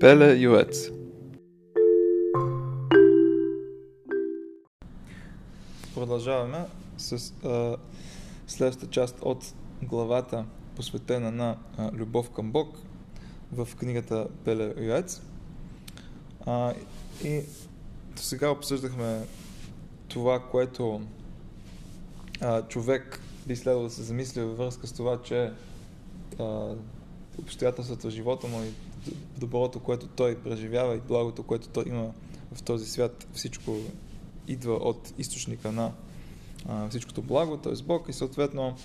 Пеле Юец Продължаваме с а, следващата част от главата, посветена на а, любов към Бог в книгата Пеле Юец. А, и сега обсъждахме това, което а, човек би следвало да се замисли във връзка с това, че а, обстоятелствата в живота му и доброто, което той преживява и благото, което той има в този свят, всичко идва от източника на а, всичкото благо, т.е. Бог и съответно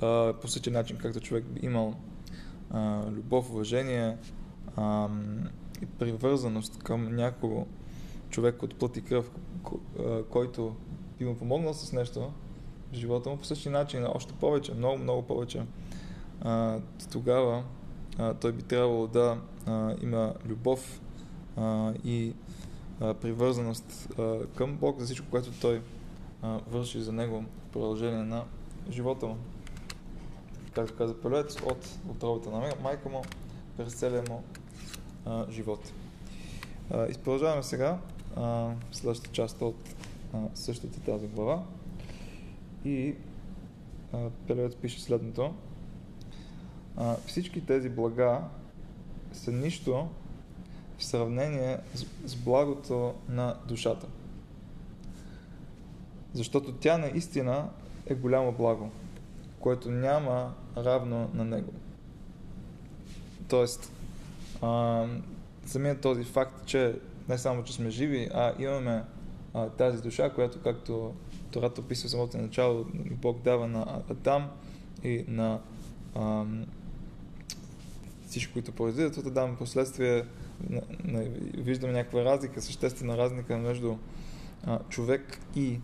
а, по същия начин, както човек би имал а, любов, уважение а, и привързаност към някого човек от плът и кръв, който би му помогнал с нещо в живота му, по същия начин, още повече, много, много повече, а, тогава а, той би трябвало да а, има любов а, и а, привързаност а, към Бог за всичко, което той а, върши за него в продължение на живота му. Както каза Пелец, от отровата на майка му през целия му а, живот. А, и продължаваме сега а, следващата част от а, същата тази глава. И Пелец пише следното. А, всички тези блага са нищо в сравнение с, с благото на душата. Защото тя наистина е голямо благо, което няма равно на него. Тоест, а, самият този факт, че не само, че сме живи, а имаме а, тази душа, която, както Тората описва самото начало, Бог дава на Адам и на а, всички, които произведат от Адам, последствие виждаме някаква разлика, съществена разлика между а, човек и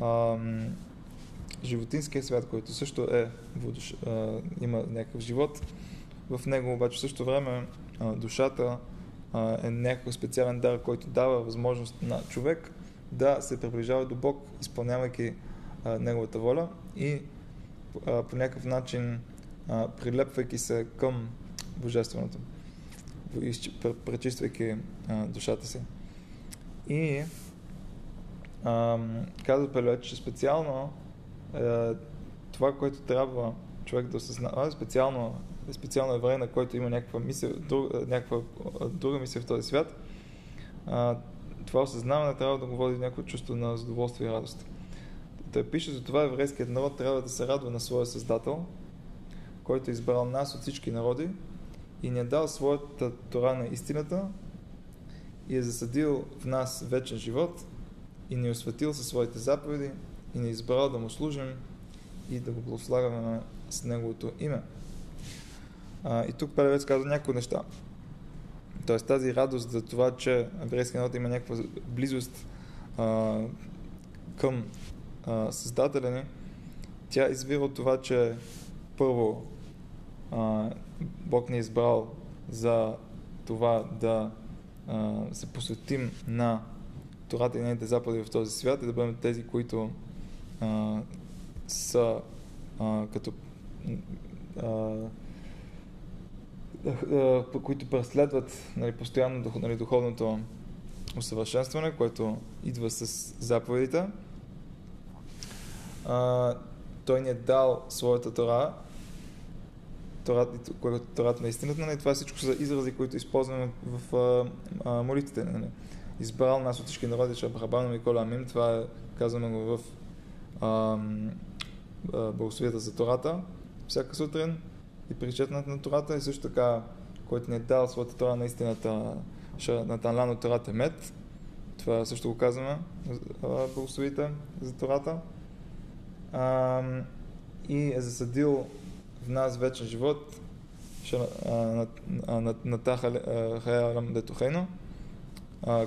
а, животинския свят, който също е водуш, а, има някакъв живот. В него обаче в същото време а, душата а, е някакъв специален дар, който дава възможност на човек да се приближава до Бог, изпълнявайки а, неговата воля и а, по някакъв начин а, прилепвайки се към Божественото, пречиствайки душата си. И казва Пелет, че специално а, това, което трябва човек да осъзнава, специално, специално еврей, на който има някаква, мисъл, друг, някаква друга мисия в този свят, това осъзнаване трябва да го води някакво чувство на задоволствие и радост. Той пише за това еврейският народ трябва да се радва на своя Създател, който е избрал нас от всички народи и ни е дал своята Тора на истината и е засадил в нас вечен живот и ни е осветил със своите заповеди и ни е избрал да му служим и да го благославяме с Неговото име. А, и тук Пелевец казва някои неща. Тоест тази радост за това, че еврейския народ има някаква близост а, към а, Създателя ни, тя извира от това, че първо а, Бог ни е избрал за това да а, се посветим на Тората и нейните заповеди в този свят и да бъдем тези, които а, са а, като а, които преследват нали, постоянно нали, духовното усъвършенстване, което идва с заповедите. А, той ни е дал своята Тора, Тората, което Тората на истината, нали? това всичко са изрази, които използваме в а, а, молитвите. Нали? Избрал нас от всички народи, че Абрабана Микола Амин, това е, казваме го в а, за Тората, всяка сутрин и причетната на Тората и също така, който ни е дал своята Тора на истината, Натанлан от Тората е Мед, това също го казваме, благословите за Тората. А, и е засадил в нас вечен живот, на Тахалям Детухейно.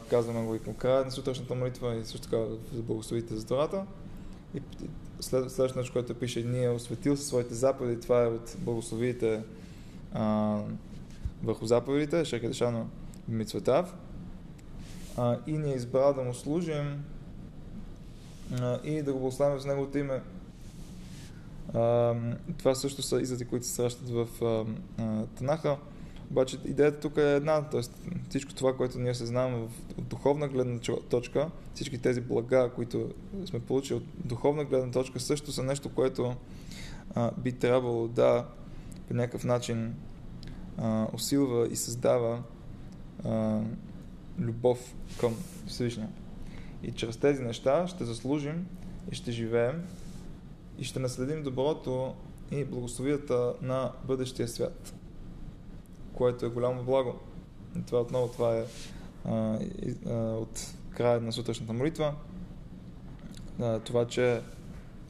Казваме го и към края на сутрешната молитва и също така за благословите за Тората. И след, следващото нещо, което пише, ние е осветил със своите заповеди, това е от благословите а, върху заповедите, Шекедешано Мицветав. И ни е избрал да му служим а, и да го благославим с неговото име това също са изрази, които се срещат в а, а, Танаха. Обаче идеята тук е една, т.е. всичко това, което ние съзнаваме в, от духовна гледна точка, всички тези блага, които сме получили от духовна гледна точка, също са нещо, което а, би трябвало да по някакъв начин а, усилва и създава а, любов към Всевишния. И чрез тези неща ще заслужим и ще живеем и ще наследим доброто и благословията на бъдещия свят, което е голямо благо. И това отново това е а, и, а, от края на сутрешната молитва. А, това, че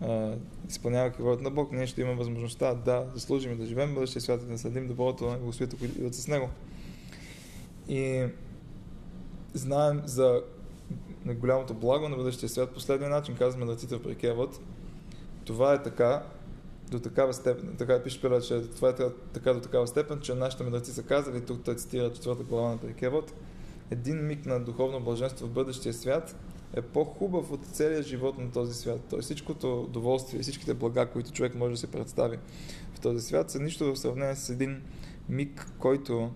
а, изпълнявайки волята на Бог, ние ще имаме възможността да заслужим и да живеем бъдещия свят и да наследим доброто на благословията, които идват с него. И знаем за голямото благо на бъдещия свят последния начин, казваме на в прекевод. Това е така, до такава степен, така пише Пеле, че това е така до такава степен, че нашите мъдреци са казали, тук той цитира четвърта глава на Прикевод, един миг на духовно блаженство в бъдещия свят е по-хубав от целия живот на този свят. Тоест всичкото удоволствие, всичките блага, които човек може да се представи в този свят, са нищо в сравнение с един миг, който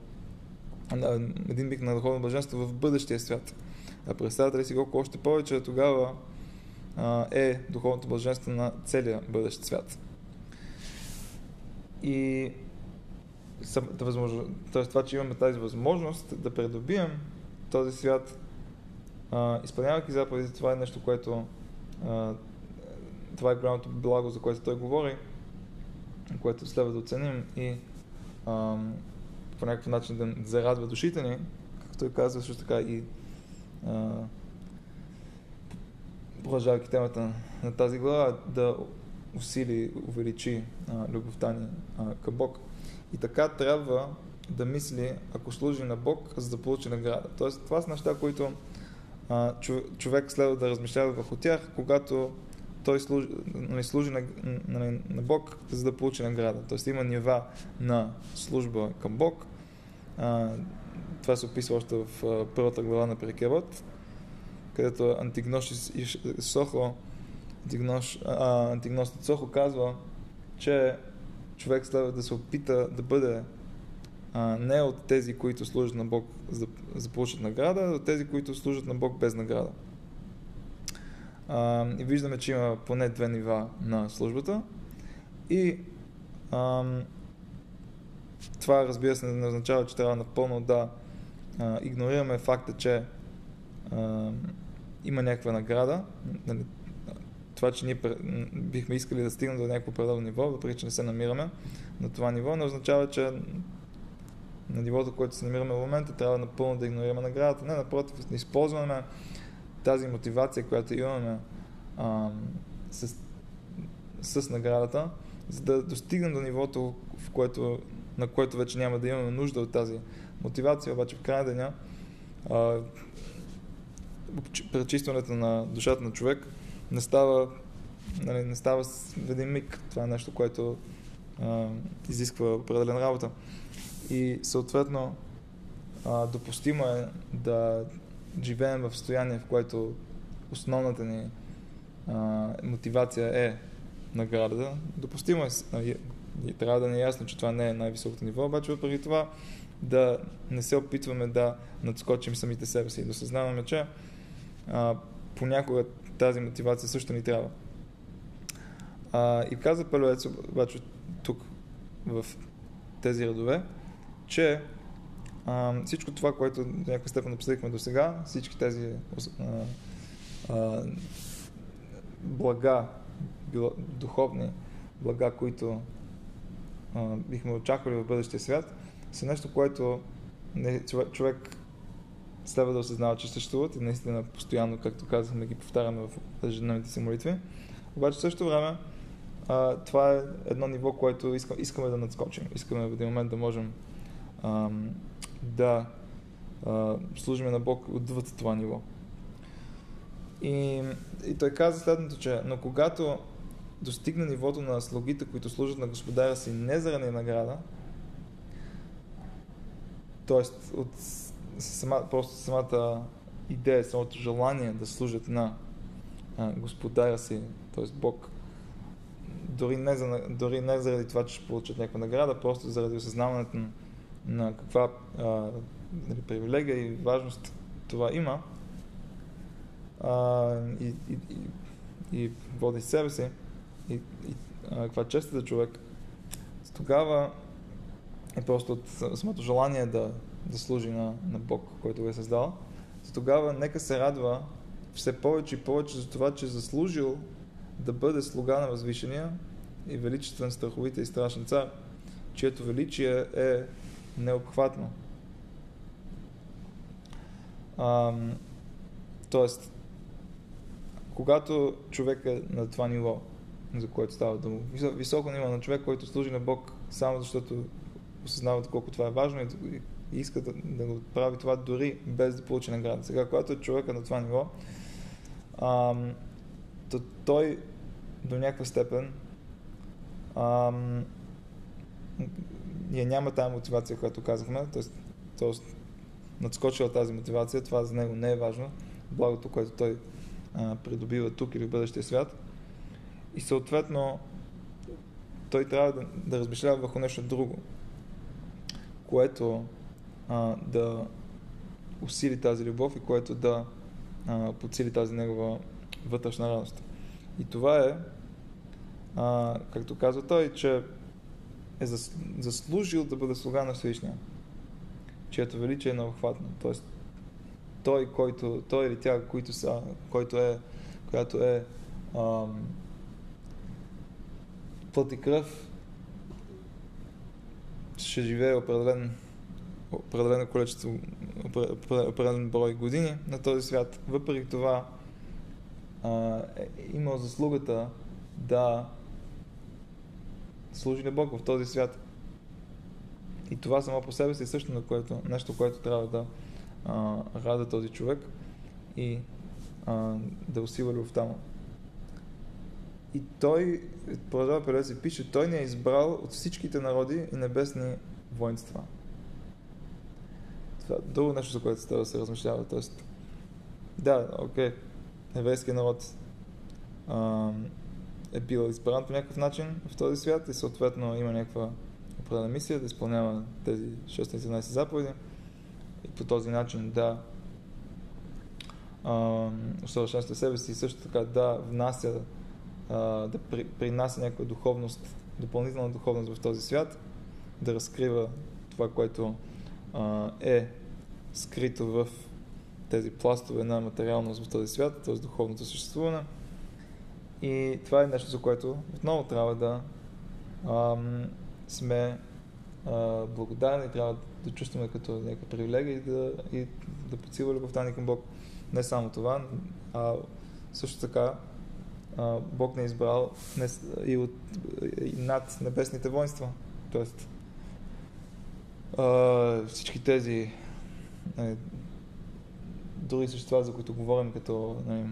един миг на духовно блаженство в бъдещия свят. А представете ли си колко още повече тогава а, е духовното блаженство на целия бъдещ свят. И т.е. това, че имаме тази възможност да придобием този свят, а, изпълнявайки заповеди, това е нещо, което а, това е голямото благо, за което той говори, което следва да оценим и а, по някакъв начин да зарадва душите ни, както той казва също така и продължавайки темата на тази глава, да усили, увеличи а, любовта ни а, към Бог. И така трябва да мисли, ако служи на Бог, за да получи награда. Тоест, това са неща, които а, човек следва да размишлява върху тях, когато той служи, нали, служи на, на, на Бог, за да получи награда. Тоест има нива на служба към Бог. А, това се описва още в а, първата глава на Прекевът, където Антигнош и Сохо Антигнош, а, Антигнош Сохо казва, че човек следва да се опита да бъде а, не от тези, които служат на Бог за, за получат награда, а от тези, които служат на Бог без награда. А, и виждаме, че има поне две нива на службата. И а, това, разбира се, не означава, че трябва напълно да а, игнорираме факта, че а, има някаква награда. Нали, това, че ние бихме искали да стигнем до някакво предълно ниво, въпреки че не се намираме на това ниво, не означава, че на нивото, което се намираме в момента, трябва напълно да игнорираме наградата. Не, напротив, да използваме тази мотивация, която имаме а, с, с наградата, за да достигнем до нивото, в което, на което вече няма да имаме нужда от тази мотивация, обаче в крайна деня а, пречистването на душата на човек не става, нали, не става в един миг. Това е нещо, което а, изисква определена работа. И съответно а, допустимо е да живеем в състояние, в което основната ни а, мотивация е награда. Допустимо е, нали, трябва да ни е ясно, че това не е най-високото ниво, обаче въпреки това да не се опитваме да надскочим самите себе си и да съзнаваме, че понякога тази мотивация също ни трябва. А, и каза Палевец обаче тук в тези редове, че а, всичко това, което до някаква степен обсъдихме до сега, всички тези а, а, блага, било, духовни блага, които а, бихме очаквали в бъдещия свят, са нещо, което не, човек следва да осъзнава, че съществуват и наистина постоянно, както казахме, ги повтаряме в ежедневните си молитви. Обаче в същото време а, това е едно ниво, което искам, искаме да надскочим. Искаме в един момент да можем а, да а, служим на Бог отвъд това ниво. И, и той каза следното, че но когато достигне нивото на слугите, които служат на Господаря си не заради награда, т.е. от сама, просто самата идея, самото желание да служат на а, господаря си, т.е. Бог, дори не, за, дори не заради това, че ще получат някаква награда, просто заради осъзнаването на, на каква а, нали, привилегия и важност това има а, и, и, и, и води себе си и, и а, каква чест е за човек, тогава е просто от самото желание да, да служи на, на Бог, който го е създал. Тогава нека се радва все повече и повече за това, че е заслужил да бъде слуга на възвишения и величествен, страховите и страшен цар, чието величие е необхватно. Ам, тоест, когато човек е на това ниво, за което става дума, високо ниво на човек, който служи на Бог само защото осъзнава колко това е важно и, и иска да, да го прави това дори без да получи награда. Сега, когато е човека на това ниво, ам, то той до някаква степен ам, ние няма тази мотивация, която казахме, т.е. надскочила тази мотивация, това за него не е важно, благото, което той а, придобива тук или в бъдещия свят. И съответно, той трябва да, да размишлява върху нещо друго, което а, да усили тази любов и което да а, подсили тази негова вътрешна радост. И това е, а, както казва той, че е заслужил да бъде слуга на Всевишния, чието величие е необхватно. Тоест, той, който, той или тя, които са, който е, която е ам, плът и кръв, ще живее определен, определено количество, определен брой години на този свят. Въпреки това а, е имал заслугата да служи на Бог в този свят. И това само по себе си е също на което, нещо, което трябва да а, рада този човек и а, да усила любовта му. И той, продължава Пелес и пише, той ни е избрал от всичките народи и небесни воинства. Това е друго нещо, за което трябва да се размишлява. Тоест, да, окей, еврейския народ а, е бил избран по някакъв начин в този свят и съответно има някаква определена мисия да изпълнява тези 617 заповеди и по този начин да усъвършенства себе си и също така да внася, а, да при, принася някаква духовност, допълнителна духовност в този свят, да разкрива това, което а, е скрито в тези пластове на материалност в този свят, т.е. духовното съществуване. И това е нещо, за което отново трябва да ам, сме а, благодарни, трябва да чувстваме като някаква привилегия и да, и да подсилва любовта ни към Бог. Не само това, а също така а, Бог не е избрал не, и, от, и над небесните воинства. Тоест, а, всички тези а, дори същества, за които говорим, като нали,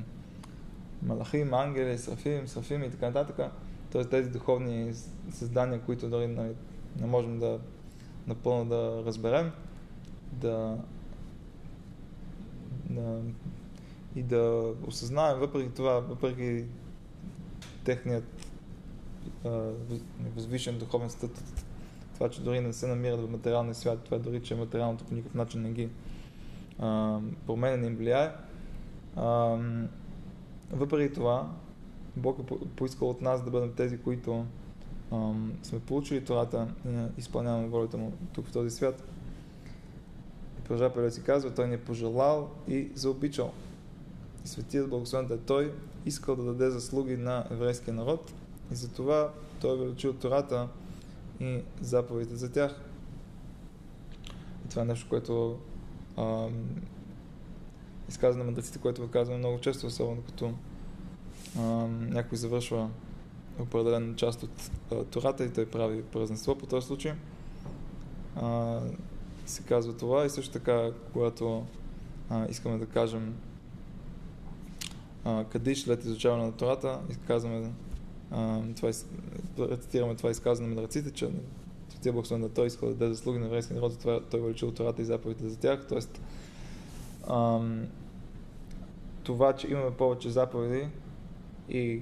малахим, ангели, срафим, срафим и така нататък. Тоест тези духовни създания, които дори нали, не можем да напълно да разберем, да, да и да осъзнаем въпреки това, въпреки техният а, възвишен духовен статут, това, че дори не се намират в материалния свят, това дори, че материалното по никакъв начин не ги а, променя, не им влияе. А, въпреки това, Бог е поискал от нас да бъдем тези, които ам, сме получили Тората и изпълняваме волята му тук в този свят. И продължава си казва, той ни е пожелал и заобичал. И светият благословен да е той искал да даде заслуги на еврейския народ и затова той е величил Тората и заповедите за тях. И това е нещо, което ам, изказва на мъдреците, което казваме много често, особено като ам, някой завършва определена част от а, Тората и той прави празненство по този случай. А, се казва това и също така, когато а, искаме да кажем а, кадиш след изучаване на Тората, казваме а, това, рецитираме това изказване на мъдреците, че Светия Благословен да той иска да даде заслуги на еврейския народ, това той величил Тората и заповедите за тях. Тоест, ам, това, че имаме повече заповеди и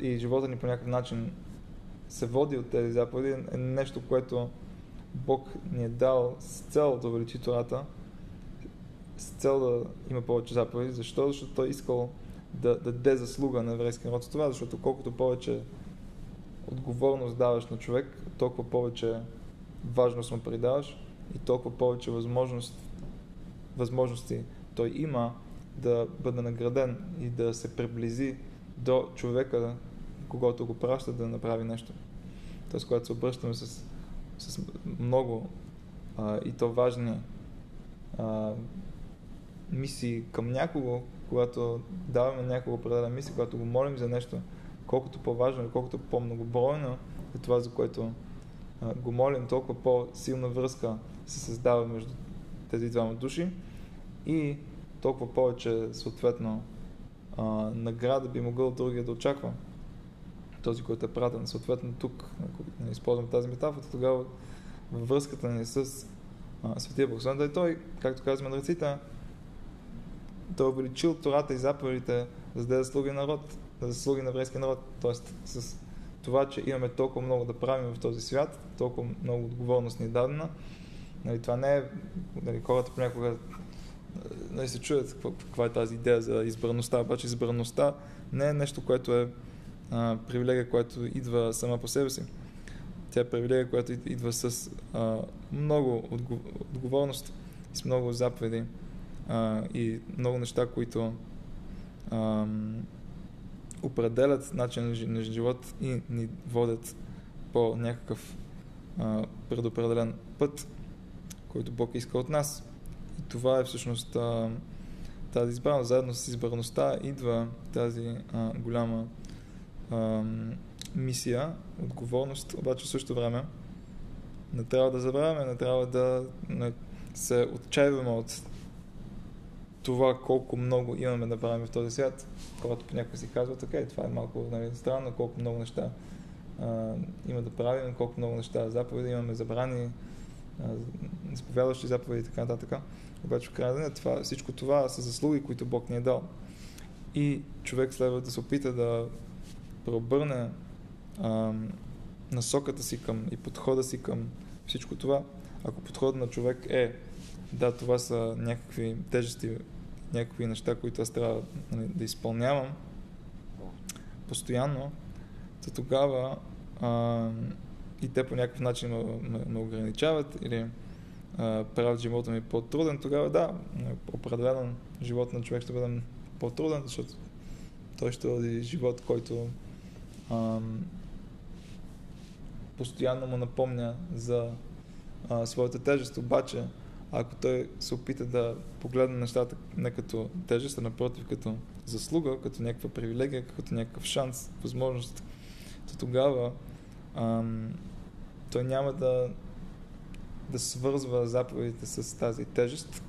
и живота ни по някакъв начин се води от тези заповеди е нещо, което Бог ни е дал с цел да увеличи Тората, с цел да има повече заповеди. Защо? Защото той искал да, да даде заслуга на еврейския народ с това, защото колкото повече отговорност даваш на човек, толкова повече важност му придаваш и толкова повече възможност, възможности той има да бъде награден и да се приблизи до човека, когато го праща да направи нещо. Тоест, когато се обръщаме с, с много а, и то важни а, мисии към някого, когато даваме някого определена мисия, когато го молим за нещо, колкото по-важно и колкото по-многобройно е това, за което а, го молим, толкова по-силна връзка се създава между тези двама души и толкова повече, съответно, а, награда би могъл другия да очаква. Този, който е пратен. Съответно, тук, ако не използвам тази метафора, тогава във връзката ни с а, Светия Бог. Да и той, както казваме на ръците, той е увеличил Тората и заповедите, за да е слуги народ, да слуги на еврейския народ. Тоест, с това, че имаме толкова много да правим в този свят, толкова много отговорност ни е дадена, нали, това не е, нали, хората понякога нали, се чуят каква, е тази идея за избраността, обаче избраността не е нещо, което е а, привилегия, която идва сама по себе си. Тя е привилегия, която идва с а, много отговорност и с много заповеди а, и много неща, които а, определят начин на живот и ни водят по някакъв а, предопределен път, който Бог иска от нас. И това е всъщност а, тази избраност. Заедно с избраността идва тази а, голяма а, мисия, отговорност, обаче в същото време не трябва да забравяме, не трябва да не се отчаиваме от това колко много имаме да правим в този свят. Когато понякога си казват, окей, това е малко нали, странно, колко много неща а, има да правим, колко много неща заповеди имаме забрани, заповядващи заповеди и така нататък. Обаче в крайна деня това, всичко това са заслуги, които Бог ни е дал. И човек следва да се опита да преобърне а, насоката си към и подхода си към всичко това. Ако подходът на човек е да, това са някакви тежести, някакви неща, които аз трябва нали, да изпълнявам постоянно, то тогава а, и те по някакъв начин ме, ме, ме ограничават или а, правят живота ми по-труден, тогава да, определено живот на човек ще бъде по-труден, защото той ще води живот, който а, постоянно му напомня за а, своята тежест. Обаче, ако той се опита да погледне нещата не като тежест, а напротив като заслуга, като някаква привилегия, като някакъв шанс, възможност, то тогава ам, той няма да, да свързва заповедите с тази тежест,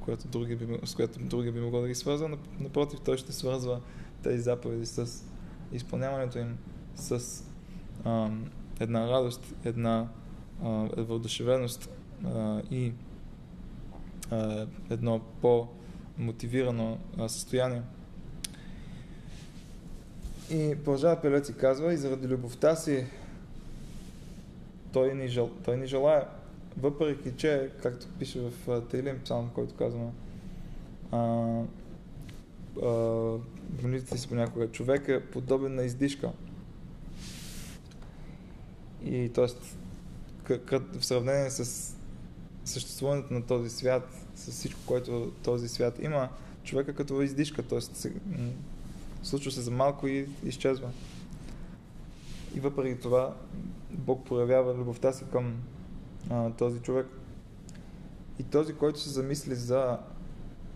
която други би, с която други би могло да ги свързва. Напротив, той ще свързва тези заповеди с изпълняването им с ам, една радост, една въодушевеност и а, едно по-мотивирано а, състояние. И продължава Пелец и казва, и заради любовта си той ни, жел, той ни желая, въпреки че, както пише в Тейлин псалм, който казва, в молитвите си понякога, човек е подобен на издишка. И т.е. в сравнение с съществуването на този свят, с всичко, което този свят има, човека като издишка, т.е. случва се за малко и изчезва. И въпреки това Бог проявява любовта си към а, този човек. И този, който се замисли за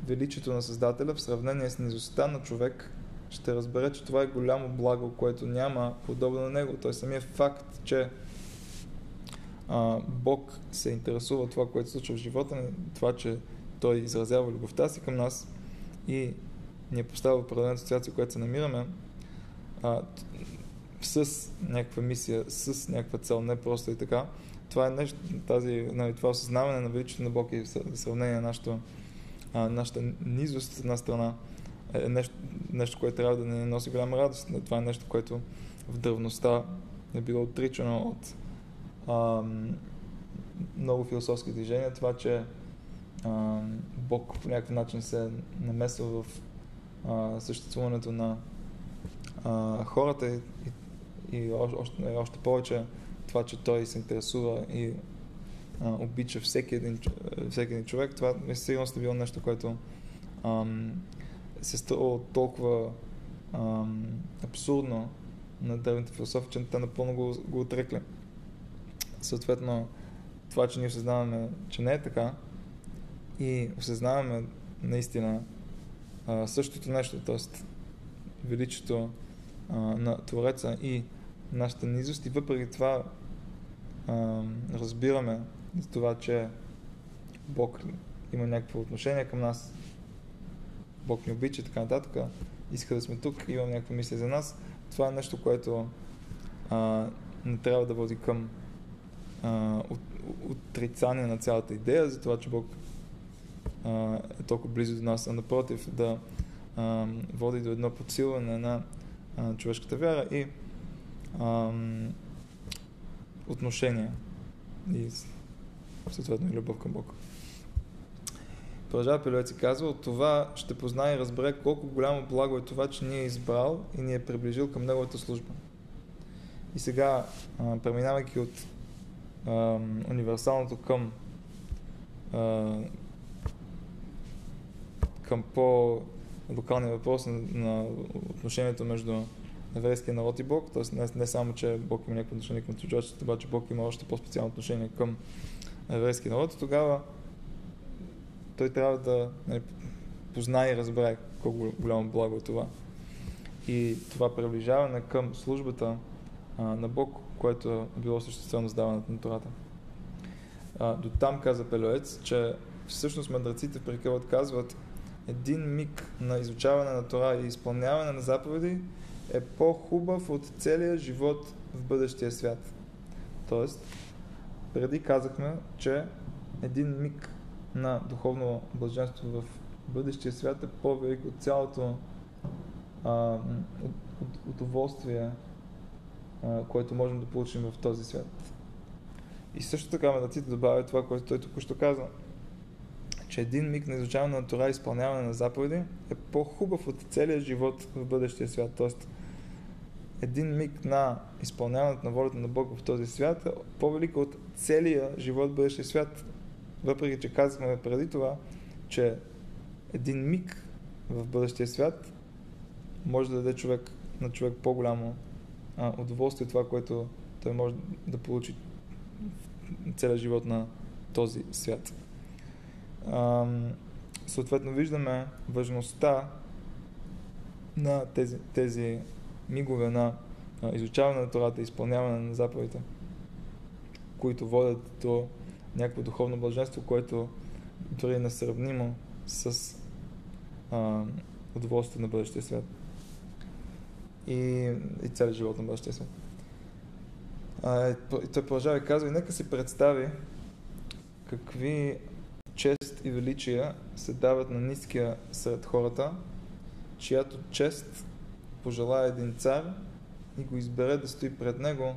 величието на Създателя в сравнение с низостта на човек, ще разбере, че това е голямо благо, което няма подобно на него. Той самият факт, че а, Бог се интересува от това, което се случва в живота това, че Той изразява любовта си към нас и ни е поставил в определена ситуация, в която се намираме, а, с някаква мисия, с някаква цел, не просто и така. Това е нещо, тази, нали, това осъзнаване на величието на Бог и сравнение на нашата, а, нашата низост от една страна е нещо, нещо, което трябва да ни носи голяма радост. Това е нещо, което в древността е било отричано от много философски движения, това, че ам, Бог по някакъв начин се намесва в а, съществуването на а, хората и, и, и още, още повече това, че той се интересува и а, обича всеки един, всеки един човек, това е сигурно е било нещо, което ам, се струва толкова ам, абсурдно на древните философи, че те напълно го, го отрекли. Съответно, това, че ние осъзнаваме, че не е така и осъзнаваме наистина а, същото нещо, т.е. величието а, на Твореца и нашата низост и въпреки това а, разбираме за това, че Бог има някакво отношение към нас, Бог ни обича и така нататък, иска да сме тук, има някаква мисля за нас, това е нещо, което а, не трябва да води към а, от, отрицание на цялата идея за това, че Бог а, е толкова близо до нас, а напротив да а, води до едно подсилване на а, човешката вяра и а, отношения и съответно и любов към Бог. Продължава Пилевец и казва, от това ще познае и разбере колко голямо благо е това, че ни е избрал и ни е приближил към Неговата служба. И сега, преминавайки от универсалното към а, към по-локалния въпрос на, отношението между еврейския народ и Бог, т.е. Не, не само, че Бог има някакво отношение към чуждачите, обаче Бог има още по-специално отношение към еврейския народ, тогава той трябва да не, познае и разбере колко голямо благо е това. И това приближаване към службата а, на Бог, което е било съществено с даването на Тората. А, до там каза Пелоец, че всъщност мъдреците в Прикълът казват, един миг на изучаване на Тора и изпълняване на заповеди е по-хубав от целия живот в бъдещия свят. Тоест, преди казахме, че един миг на духовно блаженство в бъдещия свят е по-велик от цялото а, удоволствие, а, което можем да получим в този свят. И също така Медаците добавя това, което той току-що каза, че един миг на изучаване на Тора и изпълняване на заповеди е по-хубав от целия живот в бъдещия свят. Тоест, един миг на изпълняването на волята на Бог в този свят е по-велик от целия живот в бъдещия свят. Въпреки, че казахме преди това, че един миг в бъдещия свят може да даде човек, на човек по-голямо а, удоволствие това, което той може да получи целия живот на този свят. А, съответно виждаме важността на тези, тези мигове на а, изучаване на Тората, изпълняване на заповедите, които водят до някакво духовно блаженство, което дори е несравнимо с а, удоволствие на бъдещия свят и, и целият живот на бъдещия свят. А, той продължава и казва, и нека си представи какви чест и величия се дават на ниския сред хората, чиято чест пожелая един цар и го избере да стои пред него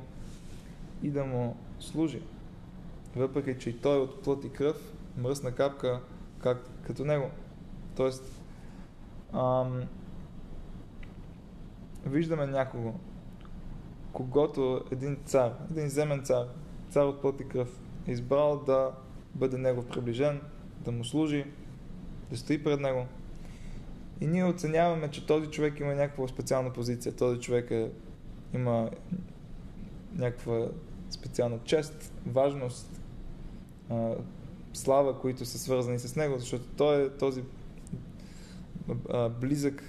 и да му служи. Въпреки, че и той е от плът и кръв, мръсна капка, как, като него. Тоест, ам, виждаме някого, когато един цар, един земен цар, цар от плът и кръв, е избрал да бъде негов приближен, да му служи, да стои пред него. И ние оценяваме, че този човек има някаква специална позиция, този човек е, има някаква специална чест, важност, слава, които са свързани с него, защото той е този близък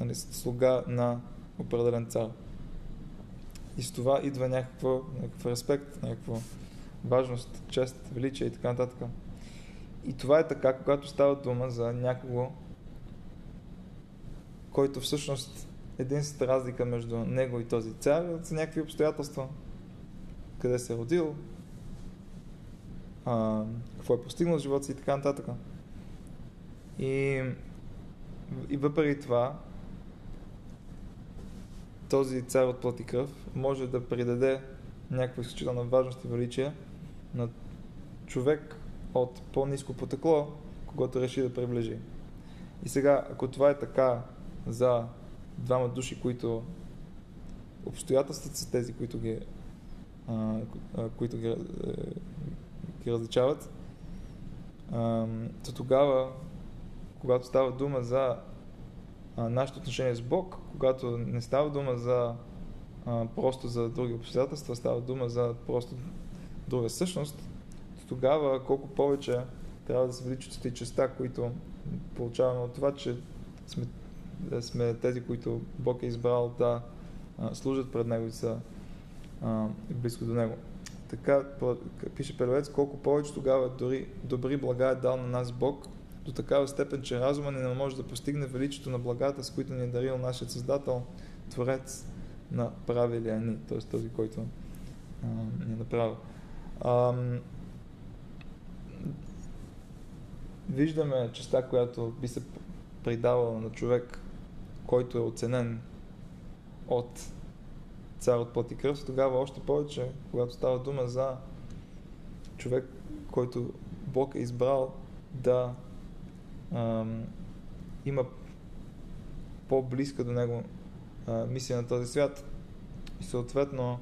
нали, слуга на определен цар. И с това идва някаква, някакъв респект, някаква важност, чест, величие и така нататък. И това е така, когато става дума за някого, който всъщност единствената разлика между него и този цар са някакви обстоятелства. Къде се е родил, а, какво е постигнал в живота си и така нататък. И, и въпреки това, този цар от плът и кръв може да придаде някаква изключителна важност и величие на човек от по-низко потекло, когато реши да приближи. И сега, ако това е така за двама души, които обстоятелствата са тези, които ги, а, които ги, ги различават, а, то тогава, когато става дума за а, нашето отношение с Бог, когато не става дума за а, просто за други обстоятелства, става дума за просто друга същност, то тогава колко повече трябва да се величат честа, които получаваме от това, че сме, да сме тези, които Бог е избрал да а, служат пред Него и са а, близко до Него. Така пише Пелевец, колко повече тогава дори добри блага е дал на нас Бог, до такава степен, че разума ни не може да постигне величието на благата, с които ни е дарил нашият Създател, Творец на правилия ни, т.е. този, който а, ни е направил. А, виждаме частта, която би се придавала на човек, който е оценен от цар от плът и кръв, тогава още повече, когато става дума за човек, който Бог е избрал да има по-близка до него а, мисия на този свят. И съответно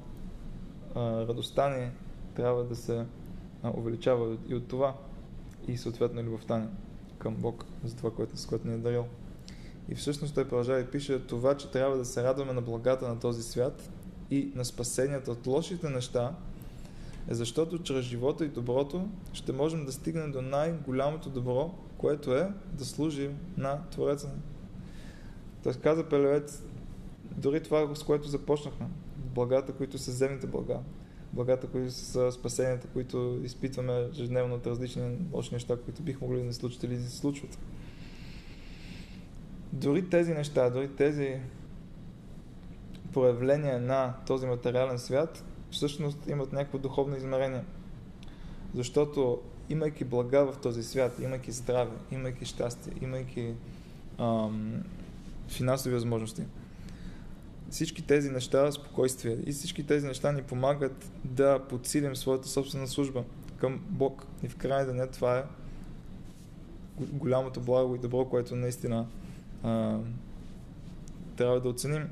а, радостта ни трябва да се а, увеличава и от това и съответно любовта ни към Бог за това, което, с което ни е дарил. И всъщност той продължава и пише това, че трябва да се радваме на благата на този свят и на спасенията от лошите неща, е защото чрез живота и доброто ще можем да стигнем до най-голямото добро, което е да служим на Твореца. Той каза Пелевец, дори това, с което започнахме, благата, които са земните блага, благата, които са спасенията, които изпитваме ежедневно от различни лоши неща, които бих могли да не случат или да се случват. Дори тези неща, дори тези проявления на този материален свят, всъщност имат някакво духовно измерение. Защото имайки блага в този свят, имайки здраве, имайки щастие, имайки ам, финансови възможности, всички тези неща, спокойствие и всички тези неща ни помагат да подсилим своята собствена служба към Бог. И в крайна деня това е голямото благо и добро, което наистина а, трябва да оценим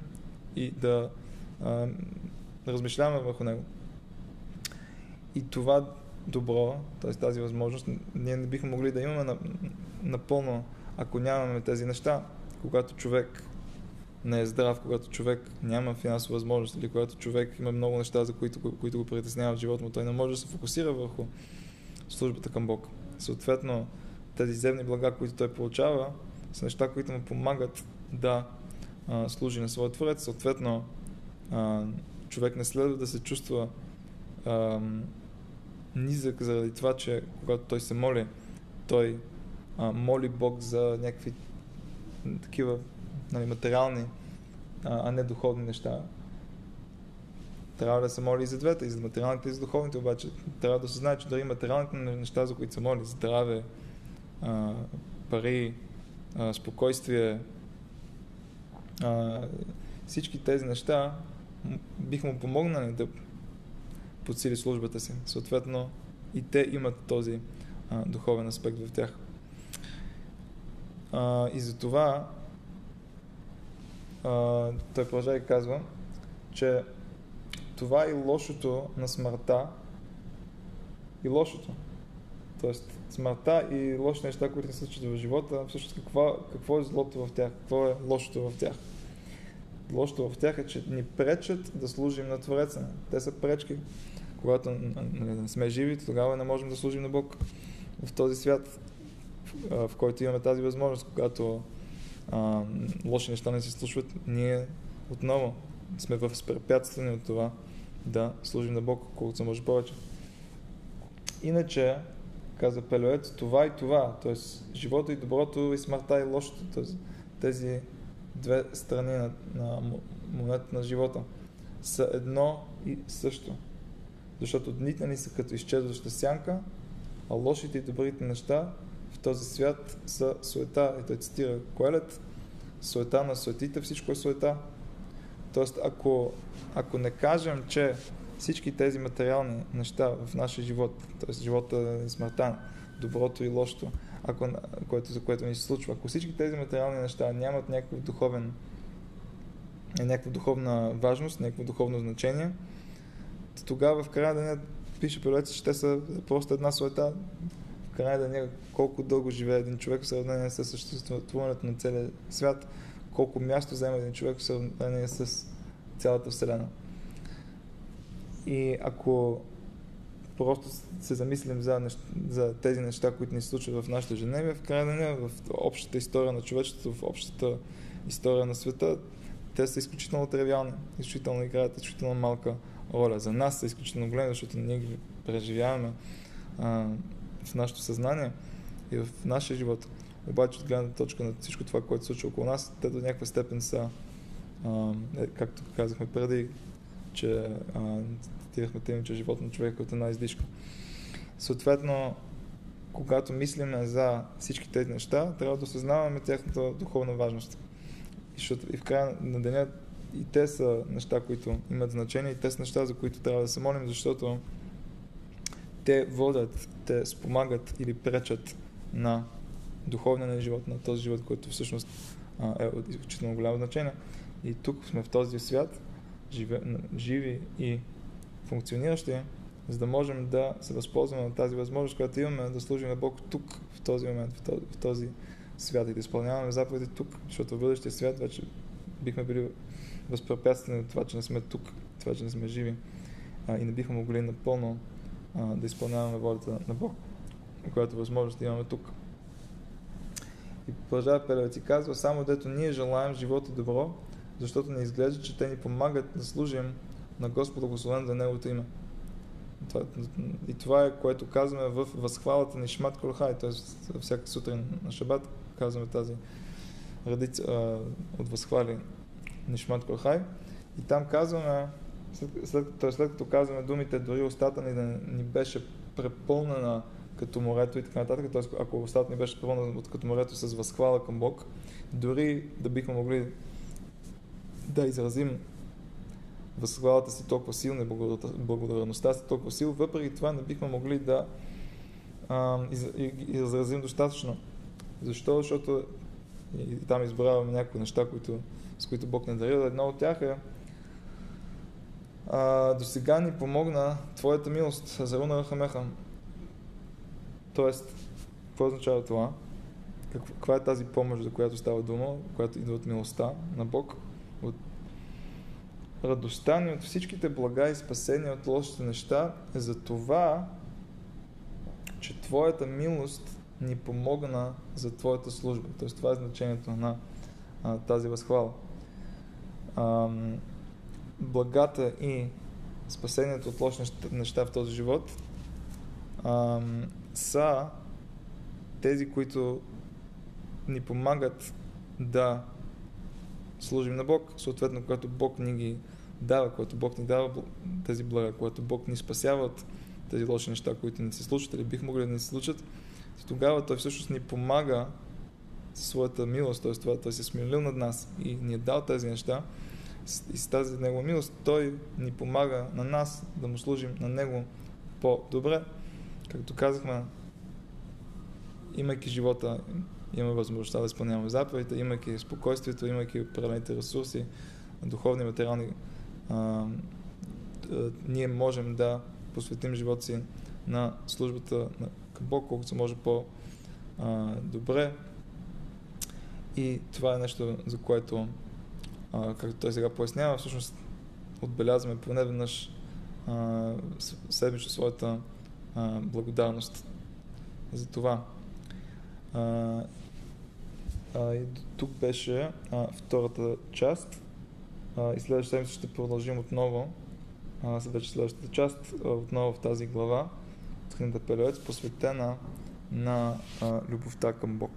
и да а, размишляваме върху него. И това добро, т.е. тази възможност, ние не бихме могли да имаме напълно, ако нямаме тези неща, когато човек не е здрав, когато човек няма финансова възможност или когато човек има много неща, за които, които го притесняват в живота му, той не може да се фокусира върху службата към Бог. Съответно, тези земни блага, които той получава, са неща, които му помагат да а, служи на своя Творец. Съответно, а, човек не следва да се чувства а, низък заради това, че когато той се моли, той а, моли Бог за някакви такива нали, материални, а, а не духовни неща. Трябва да се моли и за двете, и за материалните, и за духовните, обаче трябва да се знае, че дори материалните неща, за които се моли, здраве, а, пари, а, спокойствие, а, всички тези неща бих му помогнали да подсили службата си. Съответно, и те имат този а, духовен аспект в тях. А, и за това а, той продължава и казва, че това е лошото на смъртта и лошото. Тоест, смъртта и лошите неща, които се случват в живота, всъщност какво, какво е злото в тях, какво е лошото в тях. Лошото в тях е, че ни пречат да служим на Твореца. Те са пречки. Когато не сме живи, тогава не можем да служим на Бог в този свят, в, който имаме тази възможност, когато а, лоши неща не се случват, ние отново сме в възпрепятстване от това да служим на Бог колкото се може повече. Иначе, каза Пелевец, това и това, т.е. живота и доброто и смъртта и лошото, т.е. тези две страни на, на монета на живота са едно и също. Защото дните ни са като изчезваща сянка, а лошите и добрите неща в този свят са суета. И той цитира Коелет, суета на суетите, всичко е суета. Тоест, ако, ако не кажем, че всички тези материални неща в нашия живот, т.е. живота и смъртта, доброто и лошото, ако, което, за което ни се случва, ако всички тези материални неща нямат някакъв духовен, някаква духовна важност, някакво духовно значение, тогава в края деня пише прорец, че те са просто една суета. В края деня колко дълго живее един човек в сравнение с съществуването на целия свят, колко място взема един човек в сравнение с цялата Вселена. И ако просто се замислим за, нещ... за тези неща, които ни се случват в нашата Женевия, в крайна деня, в общата история на човечеството, в общата история на света, те са изключително тривиални, изключително играят изключително малка роля. За нас са изключително големи, защото ние ги преживяваме а, в нашето съзнание и в нашия живот. Обаче от гледна точка на всичко това, което се случва около нас, те до някаква степен са, а, е, както казахме преди, че цитирахме теми, че живот на човека е от една издишка. Съответно, когато мислиме за всички тези неща, трябва да осъзнаваме тяхната духовна важност. И в края на деня и те са неща, които имат значение, и те са неща, за които трябва да се молим, защото те водят, те спомагат или пречат на духовния живот, на този живот, който всъщност е от изключително голямо значение. И тук сме в този свят, живи и функциониращи, за да можем да се възползваме от тази възможност, която имаме да служим на Бог тук, в този момент, в този, в този свят и да изпълняваме заповеди тук, защото в бъдещия свят вече бихме били възпрепятствани от това, че не сме тук, това, че не сме живи а, и не бихме могли напълно а, да изпълняваме волята на Бог, която възможност да имаме тук. И продължава Пелевец и казва, само дето ние желаем живота добро, защото не изглежда, че те ни помагат да служим на Господа благословен за Неговото име. И това е което казваме в възхвалата ни Шмат Колхай, т.е. всяка сутрин на Шабат казваме тази редица от възхвали Нишмат Колхай. И там казваме, след, след, след, след като казваме думите, дори устата ни да ни беше препълнена като морето и така нататък, т.е. ако устата ни беше препълнена като морето с възхвала към Бог, дори да бихме могли да изразим възхвалата си толкова силна и благодарността си толкова силна, въпреки това не бихме могли да а, из, изразим достатъчно. Защо? Защото и, там избравяме някои неща, които, с които Бог не дарил. Едно от тях е а, до сега ни помогна Твоята милост, за Руна Хамеха. Тоест, какво означава това? Каква е тази помощ, за която става дума, която идва от милостта на Бог, радостта ни от всичките блага и спасения от лошите неща е за това, че Твоята милост ни помогна за Твоята служба. Тоест това е значението на а, тази възхвала. А, благата и спасението от лоши неща в този живот а, са тези, които ни помагат да служим на Бог, съответно, когато Бог ни ги дава, когато Бог ни дава тези блага, когато Бог ни спасява от тези лоши неща, които ни се случват или бих могли да ни се случат, тогава Той всъщност ни помага със своята милост, т.е. това Той се е смилил над нас и ни е дал тези неща и с тази Негова милост Той ни помага на нас да му служим на Него по-добре. Както казахме, имайки живота, имаме възможността да изпълняваме заповедите, имайки спокойствието, имайки определените ресурси, духовни, материални а, ние можем да посветим живота си на службата на Бог, колкото се може по-добре. И това е нещо, за което, а, както той сега пояснява, всъщност отбелязваме поне веднъж седмично своята а, благодарност за това. А, а, и тук беше а, втората част. И следващата седмица ще продължим отново а, вече следващата част, отново в тази глава от книгата Пелевец, посветена на любовта към Бог.